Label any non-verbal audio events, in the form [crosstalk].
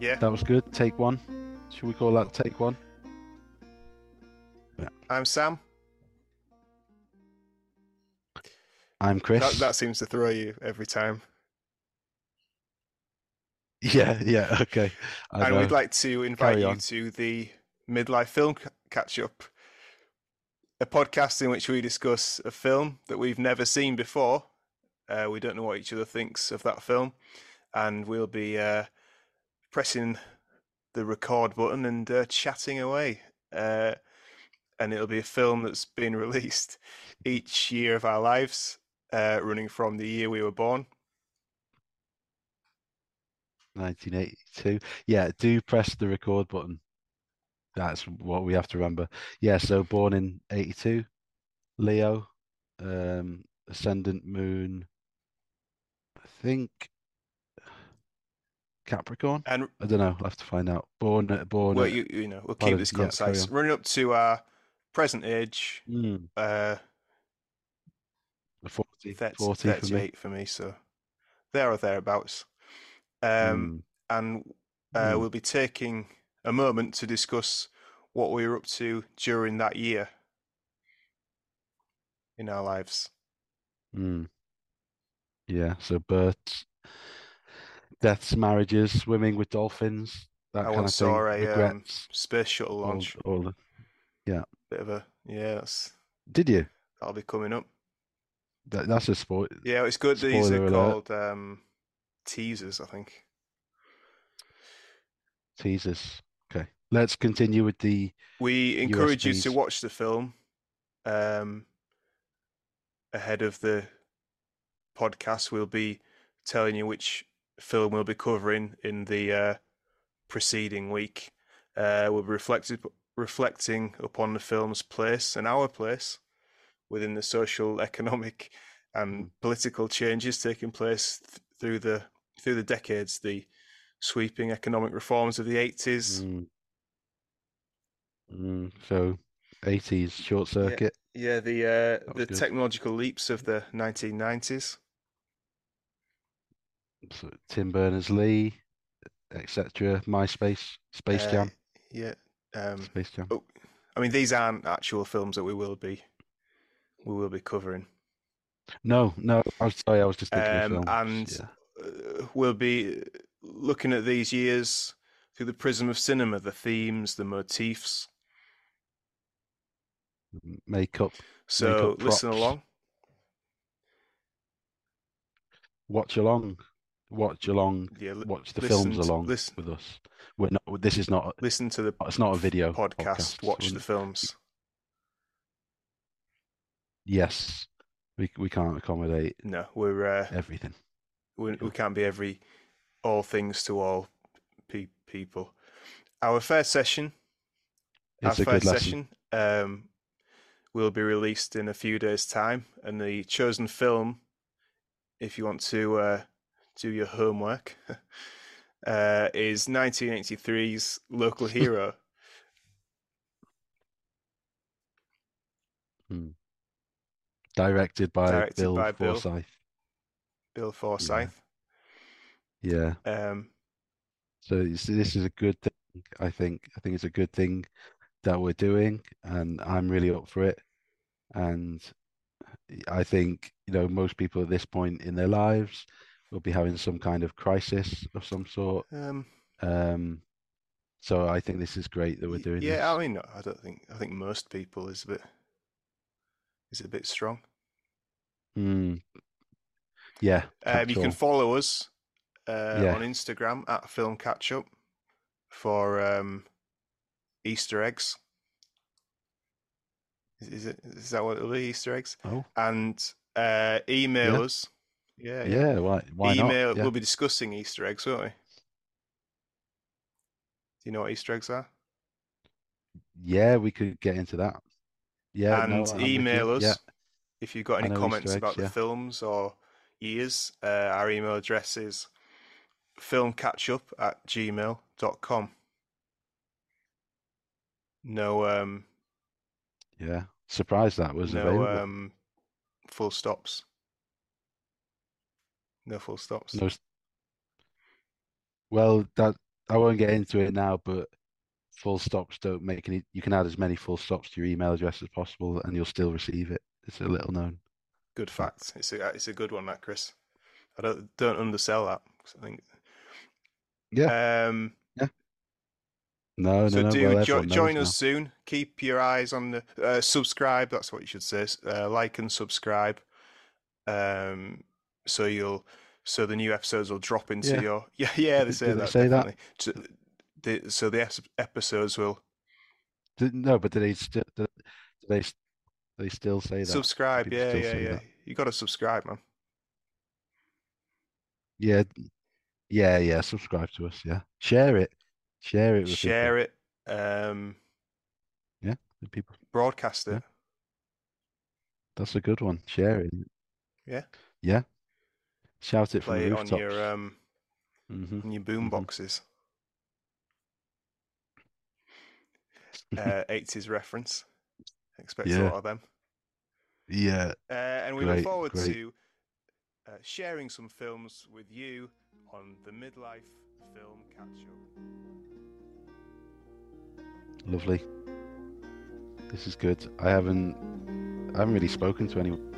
Yeah, That was good. Take one. Should we call that take one? I'm Sam. I'm Chris. That, that seems to throw you every time. [laughs] Yeah, yeah, okay. I and we'd like to invite Carry you on. to the Midlife Film C- Catch Up, a podcast in which we discuss a film that we've never seen before. Uh, we don't know what each other thinks of that film, and we'll be uh, pressing the record button and uh, chatting away. Uh, and it'll be a film that's been [laughs] released each year of our lives, uh, running from the year we were born. 1982. Yeah, do press the record button. That's what we have to remember. Yeah, so born in 82, Leo, um, ascendant moon, I think Capricorn. And I don't know. I'll have to find out. Born, born. well, you you know, we'll keep this concise. on. Running up to our present age, Mm, uh, a 40, 30, 40 for me. for me, so there or thereabouts. Um, Mm, and uh, mm. we'll be taking a moment to discuss what we were up to during that year in our lives. Mm. Yeah, so births, deaths, marriages, swimming with dolphins, that I kind of once thing. saw a um, space shuttle launch. all the, yeah. Bit of a yeah, did you? that'll be coming up. That, that's a sport. Yeah, it's good. These are alert. called um, teasers, I think. Teasers. Okay, let's continue with the. We encourage you to watch the film um, ahead of the podcast. We'll be telling you which film we'll be covering in the uh, preceding week. Uh, we'll be reflected, reflecting upon the film's place and our place within the social, economic, and political changes taking place th- through the through the decades. The sweeping economic reforms of the eighties. Mm, mm, so, 80s short circuit. Yeah, the uh, the good. technological leaps of the 1990s. So Tim Berners-Lee, etc. MySpace, Space Uh, Jam, Yeah. Um, Space Jam. oh, I mean, these aren't actual films that we will be we will be covering. No, no. I was sorry. I was just thinking of Um, films. and yeah. uh, we'll be looking at these years through the prism of cinema, the themes, the motifs. Makeup. So Makeup listen along. Watch along. Watch along. Yeah, Watch the films to- along listen- with us. We're not. This is not. listen to the It's not a video podcast. Watch We're- the films. Yes, we we can't accommodate No, we're uh, everything. we, we can't be every all things to all pe- people. Our first session, It's our a good first session, um, will be released in a few days' time, and the chosen film, if you want to uh, do your homework, [laughs] uh, is 1983's Local [laughs] Hero. Directed by Directed Bill by Forsyth. Bill Forsyth. Yeah. Um, So it's, this is a good thing. I think. I think it's a good thing that we're doing, and I'm really up for it. And I think, you know, most people at this point in their lives will be having some kind of crisis of some sort. um, Um, so I think this is great that we're doing yeah, this. I mean, I don't think I think most people is a bit is a bit strong. Mm. Yeah, Um, you can follow us uh, Yeah. on Instagram at Film Catch Up for um, Easter eggs. Is, is it? Is that what it'll be? Easter eggs Oh, and uh, email Yeah. us. Yeah, yeah. yeah, why why not? Yeah. We'll be discussing Easter eggs, won't we? Do you know what Easter eggs are? Yeah, we could get into that. Yeah, and I'm email us Yeah, if you've got any comments about eggs, the films or years. Uh, our email address is filmcatchup at gmail.com. No, um, yeah. Surprised that was no, available. um, full stops. No full stops. No, well, that I won't get into it now, but full stops don't make any. You can add as many full stops to your email address as possible, and you'll still receive it. It's a little known. Good fact. It's a it's a good one, that Chris. I don't don't undersell that. I think. Yeah. Um. No, So no, no. do well, jo- join us soon. Keep your eyes on the uh, subscribe. That's what you should say. Uh, like and subscribe. Um, so you'll so the new episodes will drop into Yeah. your [laughs] yeah yeah they Do say they that say that? definitely. The, so the episodes will. No, but do they still? Do do they? s- They still say that? subscribe. people Yeah yeah yeah. that? You got to subscribe, man. Yeah, yeah, yeah. Subscribe to us. Yeah, share it. Share it with Share it. Um, yeah people. broadcast it. Yeah. That's a good one. Share it. Yeah. Yeah. Shout it from Play the it on your um hmm on your boom Mhm. boxes. uh, [laughs] 80s reference. Expect a lot of them. Yeah. Uh, and we look forward great. to uh, sharing some films with you on the Midlife Film Catch Up. Lovely. This is good. I haven't I haven't really spoken to anyone